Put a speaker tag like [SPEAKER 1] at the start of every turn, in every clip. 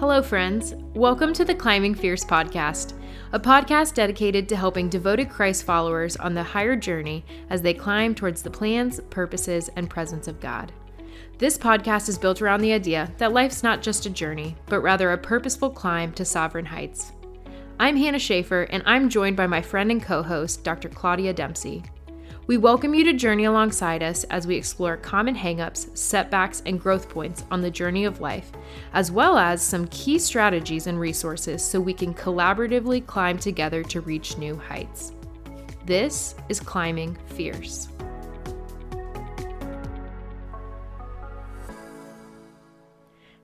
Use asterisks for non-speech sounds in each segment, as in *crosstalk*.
[SPEAKER 1] Hello, friends. Welcome to the Climbing Fierce podcast, a podcast dedicated to helping devoted Christ followers on the higher journey as they climb towards the plans, purposes, and presence of God. This podcast is built around the idea that life's not just a journey, but rather a purposeful climb to sovereign heights. I'm Hannah Schaefer, and I'm joined by my friend and co host, Dr. Claudia Dempsey. We welcome you to journey alongside us as we explore common hangups, setbacks, and growth points on the journey of life, as well as some key strategies and resources so we can collaboratively climb together to reach new heights. This is Climbing Fierce.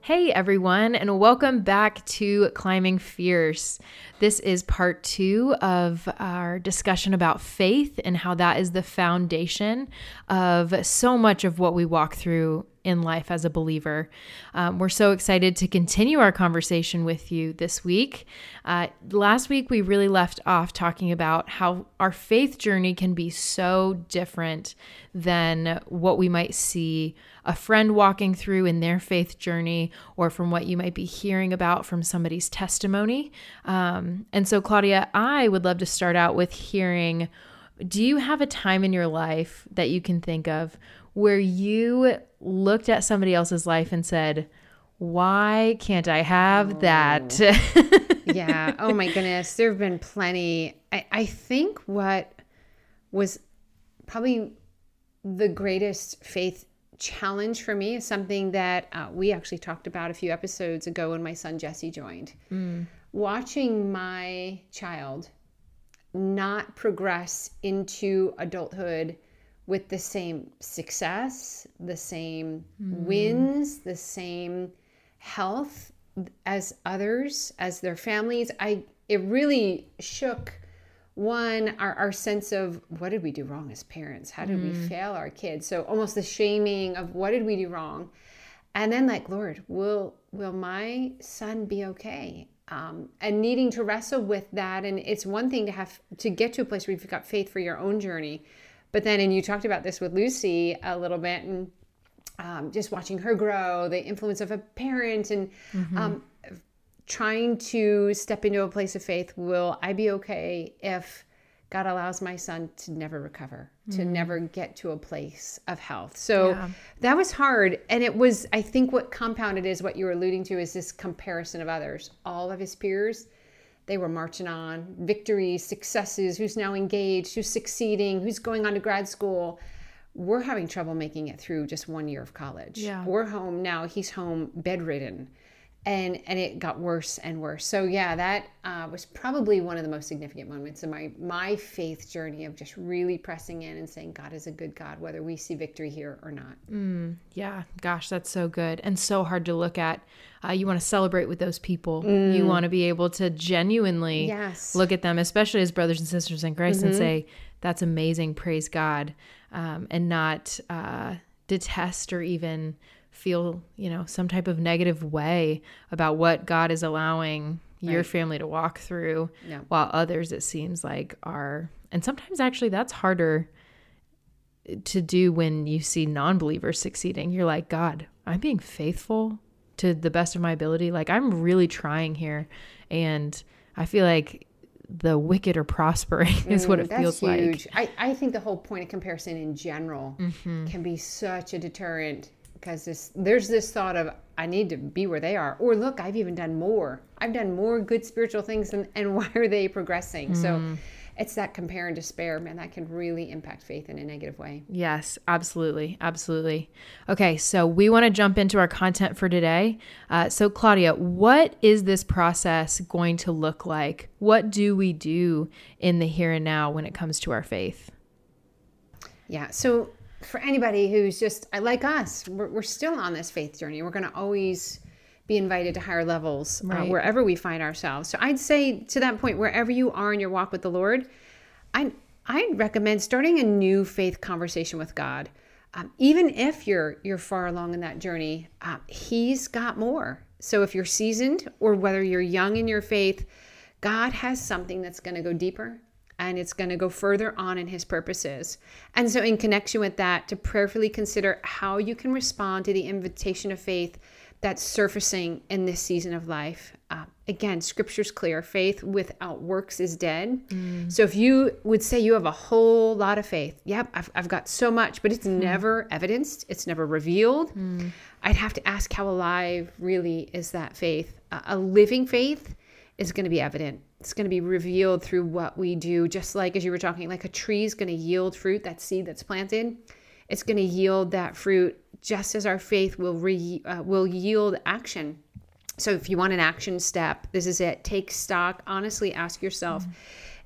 [SPEAKER 1] Hey everyone, and welcome back to Climbing Fierce. This is part two of our discussion about faith and how that is the foundation of so much of what we walk through in life as a believer. Um, we're so excited to continue our conversation with you this week. Uh, last week, we really left off talking about how our faith journey can be so different than what we might see a friend walking through in their faith journey or from what you might be hearing about from somebody's testimony. Um, and so, Claudia, I would love to start out with hearing do you have a time in your life that you can think of where you looked at somebody else's life and said, why can't I have oh. that? *laughs*
[SPEAKER 2] yeah. Oh my goodness. There have been plenty. I, I think what was probably the greatest faith challenge for me is something that uh, we actually talked about a few episodes ago when my son Jesse joined. Mm. Watching my child not progress into adulthood with the same success, the same mm. wins, the same health as others, as their families. I it really shook one our, our sense of what did we do wrong as parents how did mm. we fail our kids so almost the shaming of what did we do wrong and then like lord will will my son be okay um, and needing to wrestle with that and it's one thing to have to get to a place where you've got faith for your own journey but then, and you talked about this with Lucy a little bit, and um, just watching her grow, the influence of a parent, and mm-hmm. um, trying to step into a place of faith. Will I be okay if God allows my son to never recover, to mm never get to a place of health? So yeah. that was hard. And it was, I think, what compounded is what you were alluding to is this comparison of others. All of his peers they were marching on victories, successes, who's now engaged, who's succeeding, who's going on to grad school. We're having trouble making it through just one year of college. Yeah. We're home now. He's home bedridden and and it got worse and worse. So yeah, that uh, was probably one of the most significant moments in my my faith journey of just really pressing in and saying God is a good God, whether we see victory here or not.
[SPEAKER 1] Mm, yeah, gosh, that's so good and so hard to look at. Uh, you want to celebrate with those people. Mm. You want to be able to genuinely yes. look at them, especially as brothers and sisters in Christ, mm-hmm. and say, "That's amazing, praise God," um, and not uh, detest or even feel, you know, some type of negative way about what God is allowing right. your family to walk through, yeah. while others, it seems like, are. And sometimes actually that's harder to do when you see non believers succeeding. You're like, God, I'm being faithful to the best of my ability. Like, I'm really trying here. And I feel like the wicked are prospering *laughs* is mm, what it feels huge.
[SPEAKER 2] like. I, I think the whole point of comparison in general mm-hmm. can be such a deterrent because this, there's this thought of I need to be where they are, or look, I've even done more. I've done more good spiritual things, and, and *laughs* why are they progressing? Mm. So it's that compare and despair, man, that can really impact faith in a negative way.
[SPEAKER 1] Yes, absolutely. Absolutely. Okay, so we want to jump into our content for today. Uh, so, Claudia, what is this process going to look like? What do we do in the here and now when it comes to our faith?
[SPEAKER 2] Yeah, so for anybody who's just like us, we're, we're still on this faith journey. We're going to always be invited to higher levels uh, right. uh, wherever we find ourselves. So I'd say to that point, wherever you are in your walk with the Lord, I I'd recommend starting a new faith conversation with God. Um, even if you're you're far along in that journey, uh, He's got more. So if you're seasoned or whether you're young in your faith, God has something that's going to go deeper and it's going to go further on in his purposes. And so, in connection with that, to prayerfully consider how you can respond to the invitation of faith that's surfacing in this season of life. Uh, again, scripture's clear faith without works is dead. Mm. So if you would say you have a whole lot of faith, yep, I've, I've got so much, but it's mm. never evidenced, it's never revealed, mm. I'd have to ask how alive really is that faith. Uh, a living faith is going to be evident. It's going to be revealed through what we do, just like as you were talking, like a tree is going to yield fruit, that seed that's planted. It's going to yield that fruit just as our faith will re, uh, will yield action. So if you want an action step, this is it. Take stock. Honestly, ask yourself. Mm-hmm.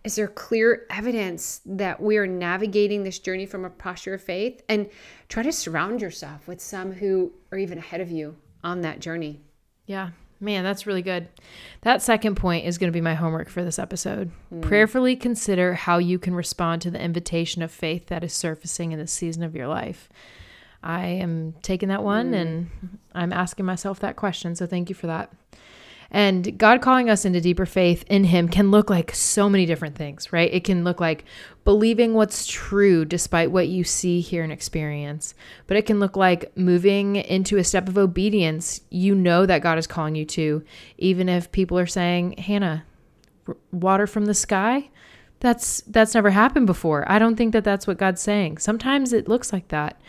[SPEAKER 2] Is there clear evidence that we are navigating this journey from a posture of faith? And try to surround yourself with some who are even ahead of you on that journey.
[SPEAKER 1] Yeah, Man, that's really good. That second point is going to be my homework for this episode. Mm. Prayerfully consider how you can respond to the invitation of faith that is surfacing in this season of your life. I am taking that one mm. and I'm asking myself that question. So thank you for that. And God calling us into deeper faith in Him can look like so many different things, right? It can look like believing what's true despite what you see, hear, and experience. But it can look like moving into a step of obedience you know that God is calling you to, even if people are saying, Hannah, water from the sky? That's that's never happened before. I don't think that that's what God's saying. Sometimes it looks like that.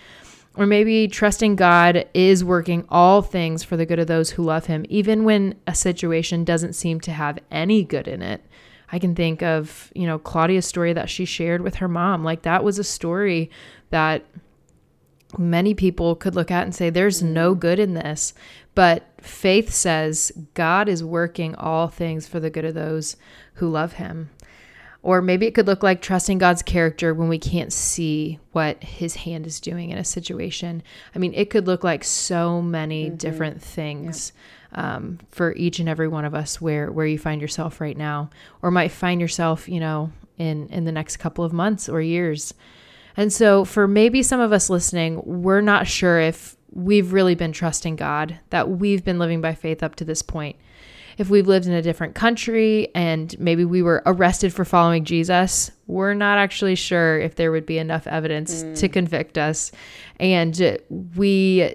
[SPEAKER 1] Or maybe trusting God is working all things for the good of those who love Him, even when a situation doesn't seem to have any good in it. I can think of, you know, Claudia's story that she shared with her mom. Like that was a story that many people could look at and say, there's no mm. good in this. But faith says God is working all things for the good of those who love Him. Or maybe it could look like trusting God's character when we can't see what his hand is doing in a situation. I mean, it could look like so many mm-hmm. different things um, for each and every one of us where, where you find yourself right now, or might find yourself, you know, in, in the next couple of months or years. And so, for maybe some of us listening, we're not sure if we've really been trusting God, that we've been living by faith up to this point if we've lived in a different country and maybe we were arrested for following Jesus, we're not actually sure if there would be enough evidence mm. to convict us. And we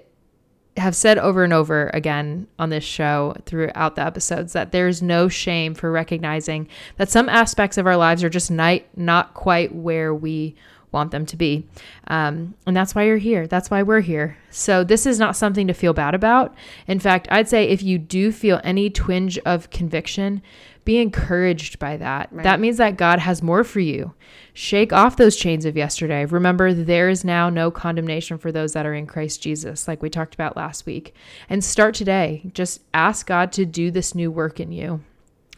[SPEAKER 1] have said over and over again on this show throughout the episodes that there's no shame for recognizing that some aspects of our lives are just not, not quite where we want them to be. Um, and that's why you're here. That's why we're here. So, this is not something to feel bad about. In fact, I'd say if you do feel any twinge of conviction, be encouraged by that. Right. That means that God has more for you. Shake off those chains of yesterday. Remember, there is now no condemnation for those that are in Christ Jesus, like we talked about last week. And start today. Just ask God to do this new work in you.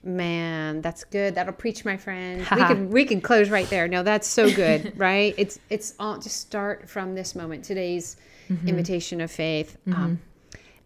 [SPEAKER 2] Man, that's good. That'll preach, my friend. *laughs* we can we can close right there. No, that's so good, *laughs* right? It's it's all just start from this moment. Today's mm-hmm. invitation of faith. Mm-hmm. Um,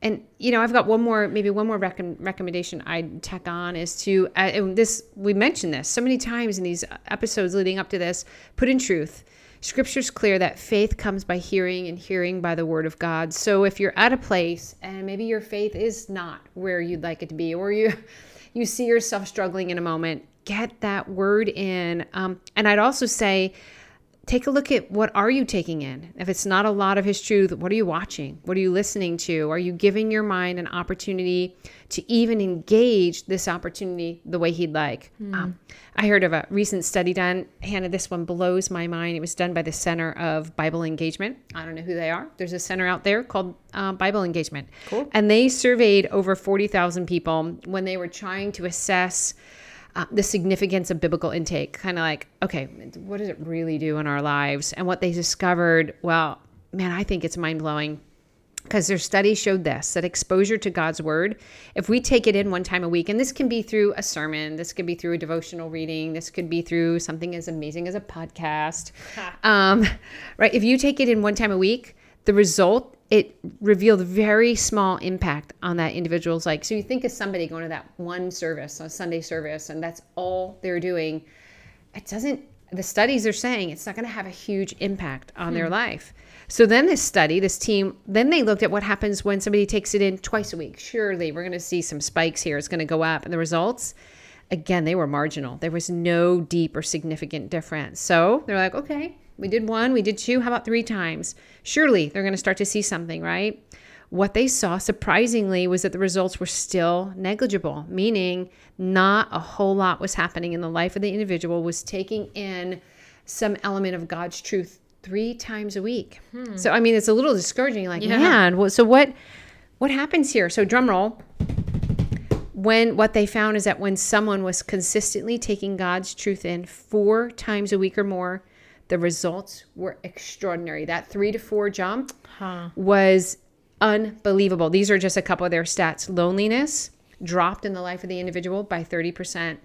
[SPEAKER 2] and you know, I've got one more, maybe one more rec- recommendation I'd tack on is to uh, and this we mentioned this so many times in these episodes leading up to this. Put in truth. Scripture's clear that faith comes by hearing and hearing by the word of God. So if you're at a place and maybe your faith is not where you'd like it to be, or you *laughs* you see yourself struggling in a moment, get that word in. Um, and I'd also say, take a look at what are you taking in? If it's not a lot of his truth what are you watching? What are you listening to? Are you giving your mind an opportunity to even engage this opportunity the way he'd like? Mm. um, i heard of a recent study done. Hannah this one blows my mind. It was done by the center of bible engagement. I don't know who they are. There's a center out there called uh, bible engagement. Cool. and they surveyed over 40000 people when they were trying to assess uh, the significance of biblical intake, kind of like, okay, what does it really do in our lives? And what they discovered, well, man, I think it's mind blowing because their study showed this that exposure to God's word, if we take it in one time a week, and this can be through a sermon, this could be through a devotional reading, this could be through something as amazing as a podcast, um, right? If you take it in one time a week, the result it revealed very small impact on that individual's like so you think of somebody going to that one service a sunday service and that's all they're doing. It doesn't the studies are saying it's not going to have a huge impact on hmm. their life. So then this study this team then they looked at what happens when somebody takes it in twice a week. Surely we're going to see some spikes here. It's going to go up. And the results again they were marginal. There was no deep or significant difference. So they're like okay we did one, we did two, how about three times? Surely they're going to start to see something, right? what they saw surprisingly was that the results were still negligible, meaning not a whole lot was happening in the life of the individual was taking in some element of God's truth three times a week. Hmm. So I mean it's a little discouraging like yeah. man, so what what happens here? So drum roll. When what they found is that when someone was consistently taking God's truth in four times a week or more, the results were extraordinary. That 3 to 4 jump huh. was unbelievable. These are just a couple of their stats. Loneliness dropped in the life of the individual by 30%.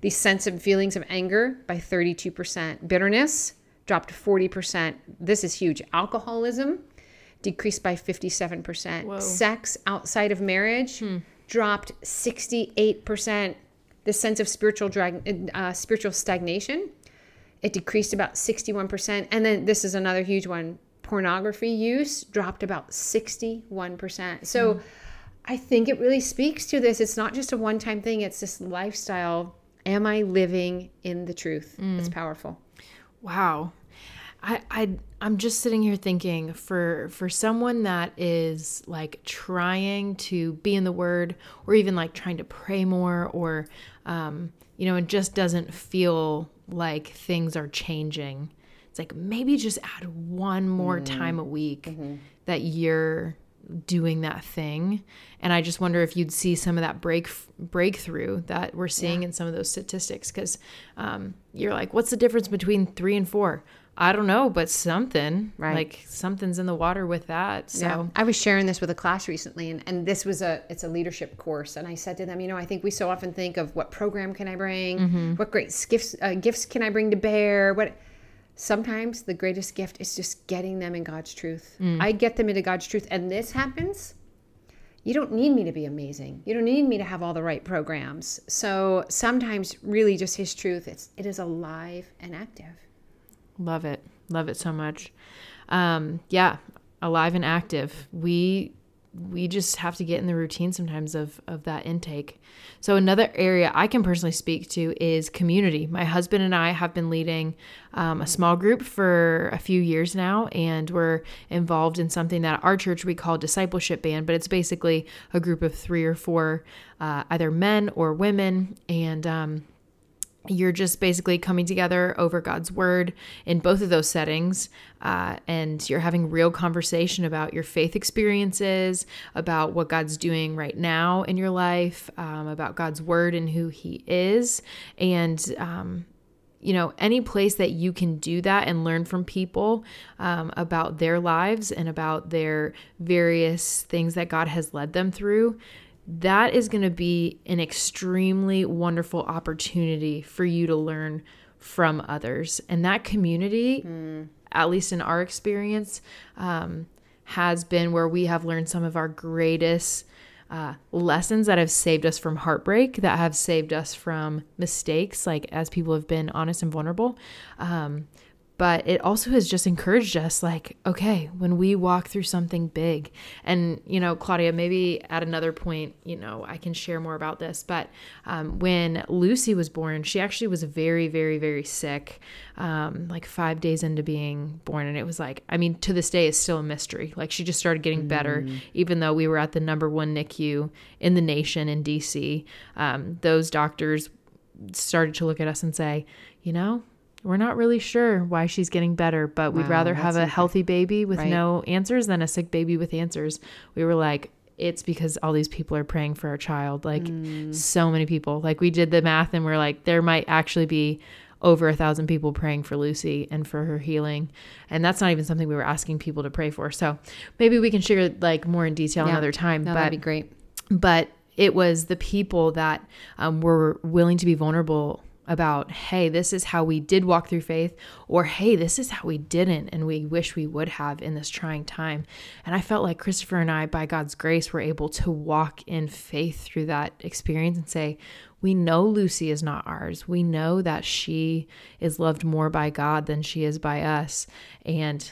[SPEAKER 2] The sense of feelings of anger by 32%. Bitterness dropped 40%. This is huge. Alcoholism decreased by 57%. Whoa. Sex outside of marriage hmm. dropped 68%. The sense of spiritual drag, uh, spiritual stagnation, it decreased about 61%. And then this is another huge one pornography use dropped about 61%. So mm. I think it really speaks to this. It's not just a one time thing, it's this lifestyle. Am I living in the truth? Mm. It's powerful.
[SPEAKER 1] Wow. I, I I'm just sitting here thinking for for someone that is like trying to be in the word or even like trying to pray more or um you know it just doesn't feel like things are changing it's like maybe just add one more mm-hmm. time a week mm-hmm. that you're doing that thing and i just wonder if you'd see some of that break breakthrough that we're seeing yeah. in some of those statistics because um, you're like what's the difference between three and four I don't know, but something right. like something's in the water with that. So yeah.
[SPEAKER 2] I was sharing this with a class recently, and, and this was a it's a leadership course, and I said to them, you know, I think we so often think of what program can I bring, mm-hmm. what great gifts uh, gifts can I bring to bear, what sometimes the greatest gift is just getting them in God's truth. Mm. I get them into God's truth, and this happens. You don't need me to be amazing. You don't need me to have all the right programs. So sometimes, really, just His truth. It's it is alive and active.
[SPEAKER 1] Love it. Love it so much. Um, yeah, alive and active. We we just have to get in the routine sometimes of of that intake. So another area I can personally speak to is community. My husband and I have been leading um, a small group for a few years now, and we're involved in something that our church we call discipleship band, but it's basically a group of three or four, uh, either men or women, and um, you're just basically coming together over God's word in both of those settings. Uh, and you're having real conversation about your faith experiences, about what God's doing right now in your life, um, about God's word and who He is. And, um, you know, any place that you can do that and learn from people um, about their lives and about their various things that God has led them through that is going to be an extremely wonderful opportunity for you to learn from others. And that community, mm. at least in our experience, um, has been where we have learned some of our greatest uh, lessons that have saved us from heartbreak, that have saved us from mistakes, like as people have been honest and vulnerable. Um, but it also has just encouraged us like okay when we walk through something big and you know claudia maybe at another point you know i can share more about this but um, when lucy was born she actually was very very very sick um, like five days into being born and it was like i mean to this day it's still a mystery like she just started getting better mm. even though we were at the number one nicu in the nation in dc um, those doctors started to look at us and say you know we're not really sure why she's getting better, but we'd wow, rather have a healthy baby with right. no answers than a sick baby with answers. We were like, it's because all these people are praying for our child. Like, mm. so many people. Like, we did the math and we're like, there might actually be over a thousand people praying for Lucy and for her healing. And that's not even something we were asking people to pray for. So maybe we can share like more in detail yeah. another time.
[SPEAKER 2] No,
[SPEAKER 1] but,
[SPEAKER 2] that'd be great.
[SPEAKER 1] But it was the people that um, were willing to be vulnerable about, hey, this is how we did walk through faith, or hey, this is how we didn't, and we wish we would have in this trying time. And I felt like Christopher and I, by God's grace, were able to walk in faith through that experience and say, we know Lucy is not ours. We know that she is loved more by God than she is by us. And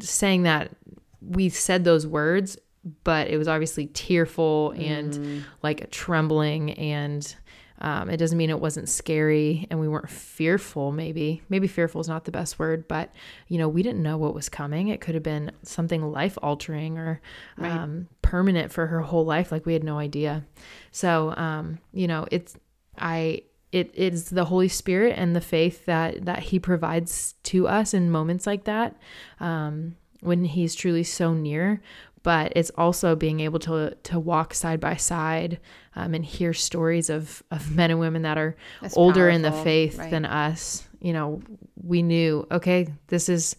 [SPEAKER 1] saying that we said those words, but it was obviously tearful and mm. like trembling and Um, it doesn't mean it wasn't scary and we weren't fearful, maybe. Maybe fearful is not the best word, but, you know, we didn't know what was coming. It could have been something life altering or right. um, permanent for her whole life. Like we had no idea. So, um, you know, it's, I, it is the Holy Spirit and the faith that that He provides to us in moments like that, um, when He's truly so near but it's also being able to to walk side by side um, and hear stories of of men and women that are That's older powerful, in the faith right. than us. You know, we knew okay, this is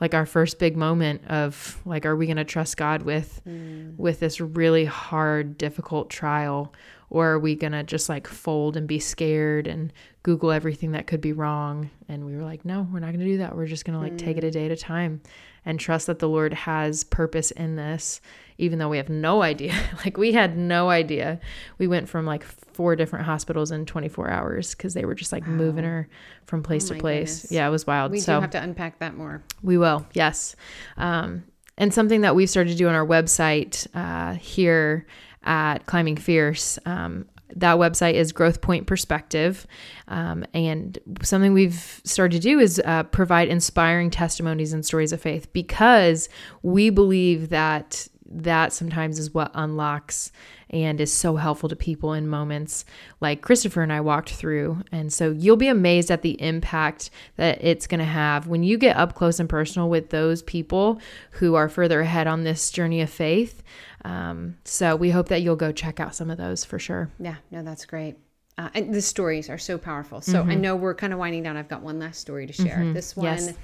[SPEAKER 1] like our first big moment of like, are we going to trust God with mm. with this really hard, difficult trial, or are we going to just like fold and be scared and Google everything that could be wrong? And we were like, no, we're not going to do that. We're just going to like mm. take it a mm. day at a time and trust that the Lord has purpose in this, even though we have no idea. *laughs* like we had no idea. We went from like four different hospitals in 24 hours because they were just like wow. moving her from place oh to place. Goodness. Yeah, it was wild.
[SPEAKER 2] We so, do have to unpack that more.
[SPEAKER 1] We will, yes. Um, and something that we've started to do on our website uh, here at Climbing Fierce. Um, that website is Growth Point Perspective. Um, and something we've started to do is uh, provide inspiring testimonies and stories of faith because we believe that that sometimes is what unlocks and is so helpful to people in moments like Christopher and I walked through. And so you'll be amazed at the impact that it's going to have when you get up close and personal with those people who are further ahead on this journey of faith. Um, so we hope that you'll go check out some of those for sure.
[SPEAKER 2] Yeah, no, that's great. Uh, and the stories are so powerful. So mm-hmm. I know we're kind of winding down. I've got one last story to share. Mm-hmm. This one yes.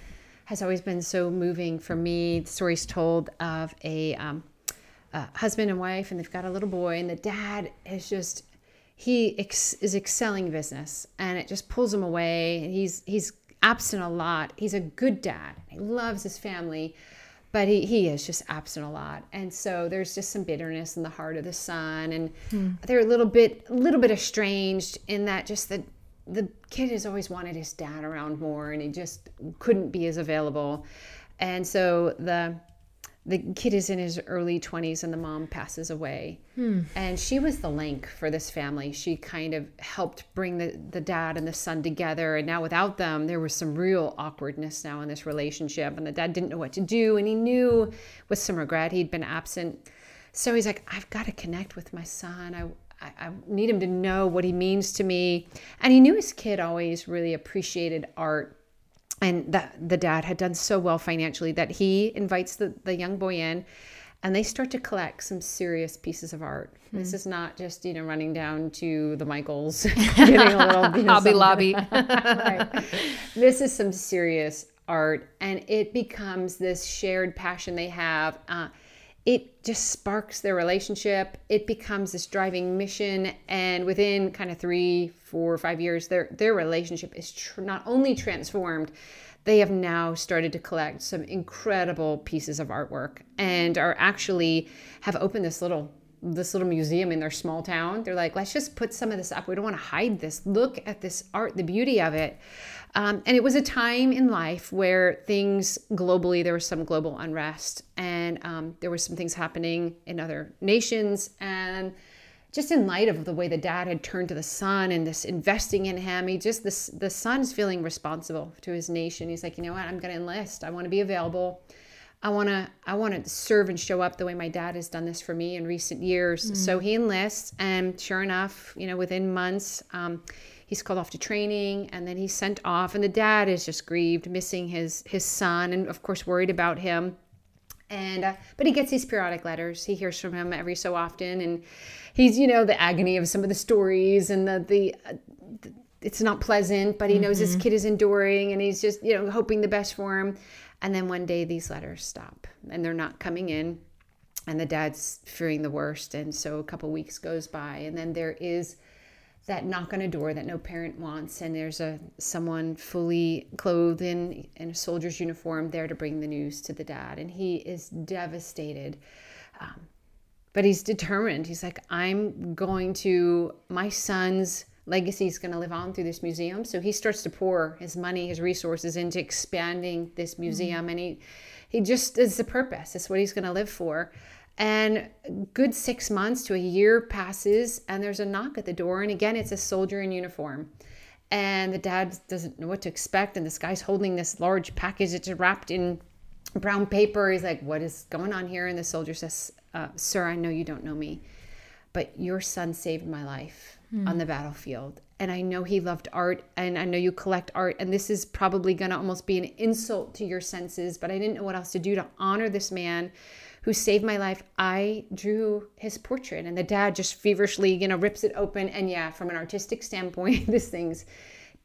[SPEAKER 2] has always been so moving for me. The story's told of a, um, a husband and wife, and they've got a little boy, and the dad is just he ex- is excelling business, and it just pulls him away. And He's he's absent a lot. He's a good dad. He loves his family but he, he is just absent a lot and so there's just some bitterness in the heart of the son and hmm. they're a little bit a little bit estranged in that just the the kid has always wanted his dad around more and he just couldn't be as available and so the the kid is in his early 20s and the mom passes away. Hmm. And she was the link for this family. She kind of helped bring the, the dad and the son together. And now without them, there was some real awkwardness now in this relationship. And the dad didn't know what to do. And he knew with some regret he'd been absent. So he's like, I've got to connect with my son. I, I, I need him to know what he means to me. And he knew his kid always really appreciated art and that the dad had done so well financially that he invites the, the young boy in and they start to collect some serious pieces of art. Mm. This is not just you know running down to the Michaels, *laughs* getting a little you know,
[SPEAKER 1] Hobby Lobby. *laughs*
[SPEAKER 2] right. This is some serious art, and it becomes this shared passion they have. Uh, it just sparks their relationship. It becomes this driving mission, and within kind of three, four, five years, their their relationship is tr- not only transformed, they have now started to collect some incredible pieces of artwork, and are actually have opened this little this little museum in their small town. They're like, let's just put some of this up. We don't want to hide this. Look at this art, the beauty of it. Um, and it was a time in life where things globally, there was some global unrest and um, there was some things happening in other nations. And just in light of the way the dad had turned to the son and this investing in him, he just, this, the son's feeling responsible to his nation. He's like, you know what, I'm going to enlist. I want to be available. I want to I want to serve and show up the way my dad has done this for me in recent years. Mm. So he enlists, and sure enough, you know, within months, um, he's called off to training and then he's sent off and the dad is just grieved missing his his son and of course worried about him and uh, but he gets these periodic letters he hears from him every so often and he's you know the agony of some of the stories and the the, uh, the it's not pleasant but he knows mm-hmm. his kid is enduring and he's just you know hoping the best for him and then one day these letters stop and they're not coming in and the dad's fearing the worst. And so a couple weeks goes by and then there is that knock on a door that no parent wants. And there's a someone fully clothed in in a soldier's uniform there to bring the news to the dad. And he is devastated. Um, but he's determined. He's like i'm going to my son's legacy is going to live on through this museum so he starts to pour his money his resources into expanding this museum mm-hmm. and he he just is the purpose it's what he's going to live for And good six months to a year passes, and there's a knock at the door. And again, it's a soldier in uniform. And the dad doesn't know what to expect. And this guy's holding this large package. It's wrapped in brown paper. He's like, What is going on here? And the soldier says, uh, Sir, I know you don't know me, but your son saved my life mm. on the battlefield. And I know he loved art, and I know you collect art. And this is probably going to almost be an insult to your senses, but I didn't know what else to do to honor this man who saved my life, I drew his portrait. And the dad just feverishly, you know, rips it open. And yeah, from an artistic standpoint, *laughs* this thing's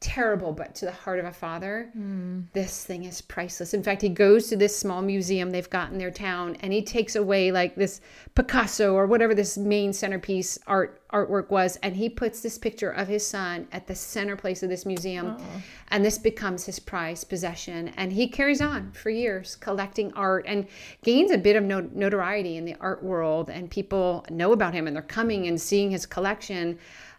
[SPEAKER 2] terrible, but to the heart of a father, mm. this thing is priceless. In fact, he goes to this small museum they've got in their town and he takes away like this Picasso or whatever this main centerpiece art artwork was and he puts this picture of his son at the center place of this museum oh. and this becomes his prized possession and he carries on for years collecting art and gains a bit of notoriety in the art world and people know about him and they're coming and seeing his collection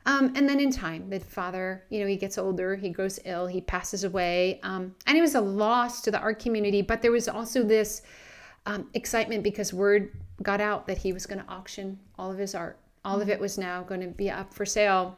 [SPEAKER 2] um, and then in time, the father, you know, he gets older, he grows ill, he passes away. Um, and it was a loss to the art community, but there was also this um, excitement because word got out that he was going to auction all of his art. All of it was now going to be up for sale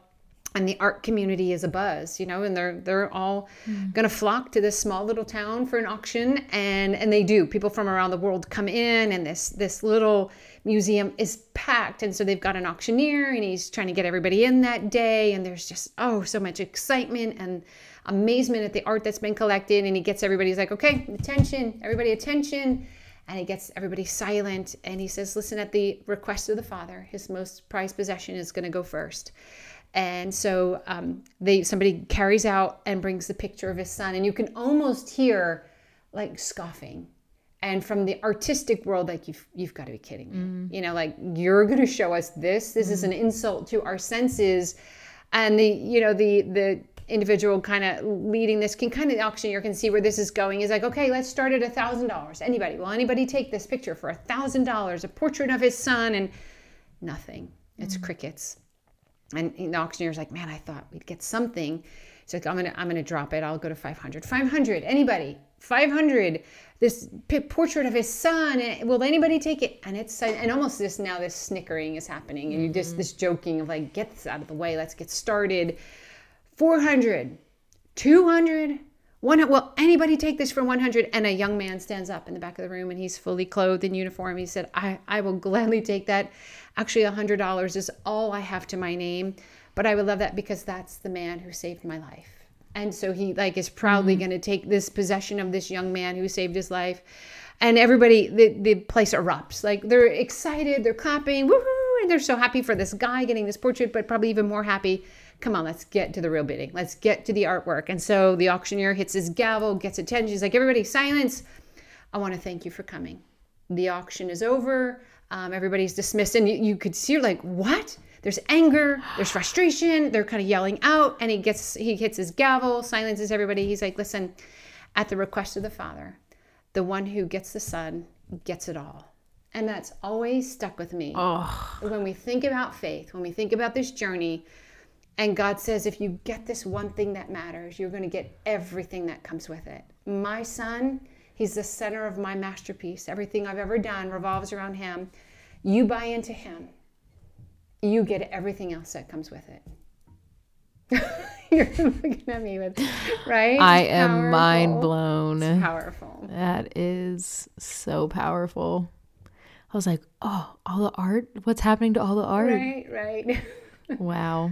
[SPEAKER 2] and the art community is a buzz, you know, and they're they're all mm. going to flock to this small little town for an auction, and and they do. People from around the world come in, and this this little museum is packed, and so they've got an auctioneer, and he's trying to get everybody in that day, and there's just oh so much excitement and amazement at the art that's been collected, and he gets everybody's like, okay, attention, everybody, attention. And he gets everybody silent and he says, Listen, at the request of the Father, his most prized possession is going to go first and so um, they somebody carries out and brings the picture of his son and you can almost hear like scoffing and from the artistic world like you've you've got to be kidding me mm. you know like you're going to show us this this mm. is an insult to our senses and the you know the the individual kind of leading this can kind of the auctioneer can see where this is going is like okay let's start at a thousand dollars anybody will anybody take this picture for a thousand dollars a portrait of his son and nothing it's mm. crickets and the auctioneer's like, man, I thought we'd get something. He's like, I'm gonna, I'm gonna drop it. I'll go to 500. 500. Anybody? 500. This portrait of his son. Eh, will anybody take it? And it's and almost this now this snickering is happening, and you just mm-hmm. this joking of like, get this out of the way. Let's get started. 400. 200. One, will anybody take this for 100? And a young man stands up in the back of the room and he's fully clothed in uniform. He said, I, I will gladly take that. Actually, $100 is all I have to my name, but I would love that because that's the man who saved my life. And so he like is proudly mm-hmm. going to take this possession of this young man who saved his life. And everybody, the, the place erupts. Like they're excited, they're clapping, woohoo, and they're so happy for this guy getting this portrait, but probably even more happy come on, let's get to the real bidding. Let's get to the artwork. And so the auctioneer hits his gavel, gets attention. He's like, everybody, silence. I want to thank you for coming. The auction is over. Um, everybody's dismissed. And you, you could see, like, what? There's anger, there's frustration. They're kind of yelling out. And he gets, he hits his gavel, silences everybody. He's like, listen, at the request of the Father, the one who gets the Son gets it all. And that's always stuck with me. Oh. When we think about faith, when we think about this journey, and God says, if you get this one thing that matters, you're going to get everything that comes with it. My son, he's the center of my masterpiece. Everything I've ever done revolves around him. You buy into him, you get everything else that comes with it. *laughs* You're looking at me with, right?
[SPEAKER 1] I am mind blown.
[SPEAKER 2] It's powerful.
[SPEAKER 1] That is so powerful. I was like, oh, all the art? What's happening to all the art?
[SPEAKER 2] Right, right. *laughs*
[SPEAKER 1] wow.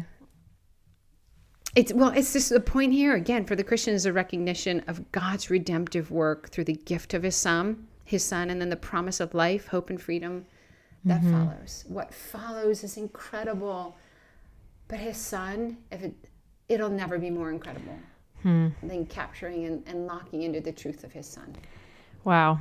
[SPEAKER 2] It's well, it's just the point here again for the Christian is a recognition of God's redemptive work through the gift of his son, his son, and then the promise of life, hope, and freedom that mm-hmm. follows. What follows is incredible. But his son, if it it'll never be more incredible hmm. than capturing and, and locking into the truth of his son.
[SPEAKER 1] Wow.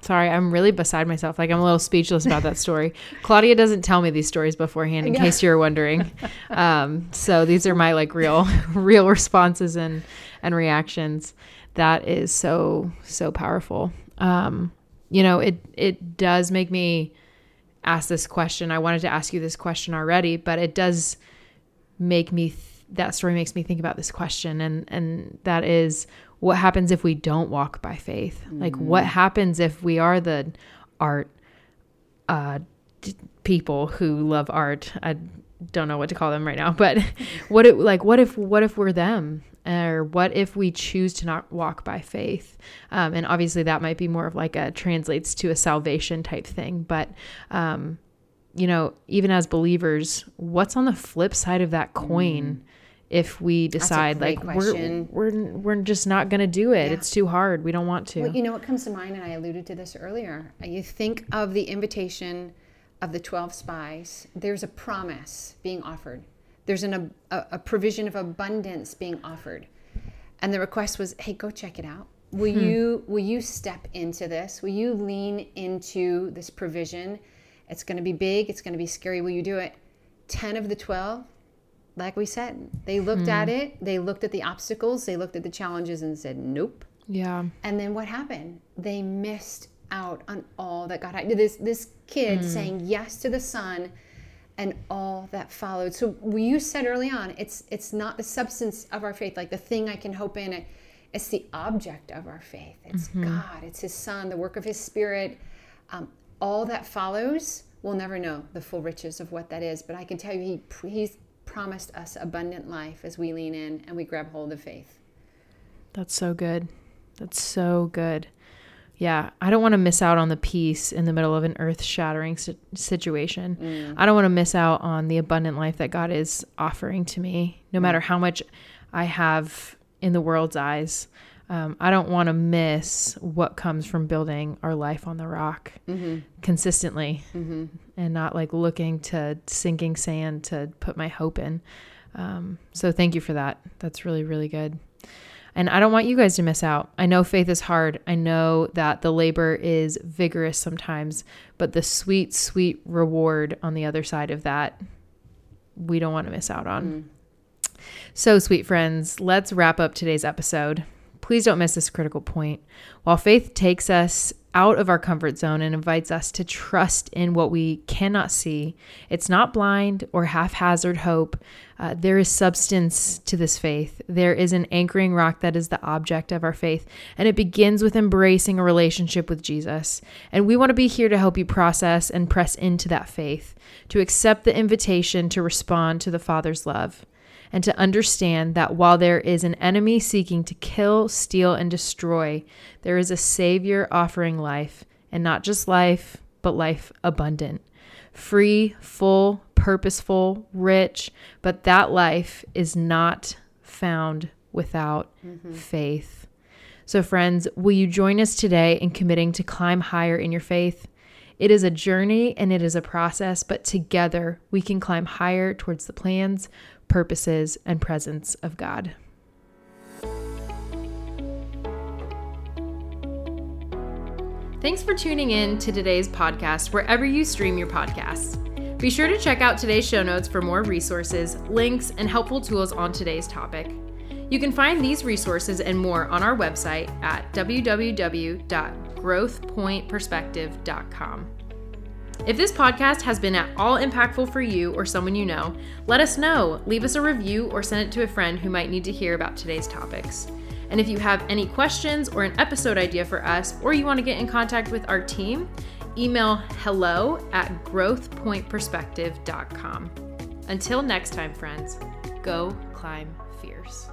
[SPEAKER 1] Sorry, I'm really beside myself. Like I'm a little speechless about that story. *laughs* Claudia doesn't tell me these stories beforehand, in case you're wondering. Um, so these are my like real, *laughs* real responses and and reactions. That is so so powerful. Um, you know, it it does make me ask this question. I wanted to ask you this question already, but it does make me. Th- that story makes me think about this question, and and that is what happens if we don't walk by faith? Mm-hmm. Like, what mm. happens if we are the art uh, d- people who love art. I don't know what to call them right now, but *laughs* what it like what if what if we're them? Or what if we choose to not walk by faith? Um, and obviously, that might be more of like a translates to a salvation type thing. But, um, you know, even as believers, what's on the flip side of that coin? Mm. If we decide like we're, we're we're just not going to do it, yeah. it's too hard. We don't want to.
[SPEAKER 2] Well, you know what comes to mind, and I alluded to this earlier. You think of the invitation of the 12 spies, there's a promise being offered. There's an, a, a provision of abundance being offered. And the request was, hey, go check it out. Will hmm. you will you step into this? Will you lean into this provision? It's going to be big, it's going to be scary. Will you do it? 10 of the 12 like we said, they looked hmm. at it, they looked at the obstacles, they looked at the challenges and said, "Nope."
[SPEAKER 1] Yeah.
[SPEAKER 2] And then what happened? They missed out on all that God had. This this kid mm. saying yes to the Son and all that followed. So you said early on, it's it's not the substance of our faith, like the thing I can hope in. It's the object of our faith. It's mm-hmm. God. It's His Son, the work of His Spirit. Um, all that follows, we'll never know the full riches of what that is. But I can tell you, He He's promised us abundant life as we lean in and we grab hold of faith.
[SPEAKER 1] That's so good. That's so good yeah, I don't want to miss out on the peace in the middle of an earth shattering situation. Mm. I don't want to miss out on the abundant life that God is offering to me, no mm. matter how much I have in the world's eyes. Um, I don't want to miss what comes from building our life on the rock mm-hmm. consistently mm-hmm. and not like looking to sinking sand to put my hope in. Um, so thank you for that. That's really, really good. And I don't want you guys to miss out. I know faith is hard. I know that the labor is vigorous sometimes, but the sweet, sweet reward on the other side of that, we don't want to miss out on. Mm. So, sweet friends, let's wrap up today's episode. Please don't miss this critical point. While faith takes us out of our comfort zone and invites us to trust in what we cannot see. It's not blind or haphazard hope. Uh, there is substance to this faith. There is an anchoring rock that is the object of our faith, and it begins with embracing a relationship with Jesus. And we want to be here to help you process and press into that faith, to accept the invitation to respond to the Father's love and to understand that while there is an enemy seeking to kill, steal, and destroy, there is a Savior offering life, and not just life, but life abundant. Free, full, purposeful, rich, but that life is not found without mm-hmm. faith. So, friends, will you join us today in committing to climb higher in your faith? It is a journey and it is a process, but together we can climb higher towards the plans, purposes, and presence of God. Thanks for tuning in to today's podcast, wherever you stream your podcasts. Be sure to check out today's show notes for more resources, links, and helpful tools on today's topic. You can find these resources and more on our website at www.growthpointperspective.com. If this podcast has been at all impactful for you or someone you know, let us know. Leave us a review or send it to a friend who might need to hear about today's topics. And if you have any questions or an episode idea for us, or you want to get in contact with our team, email hello at growthpointperspective.com. Until next time, friends, go climb fierce.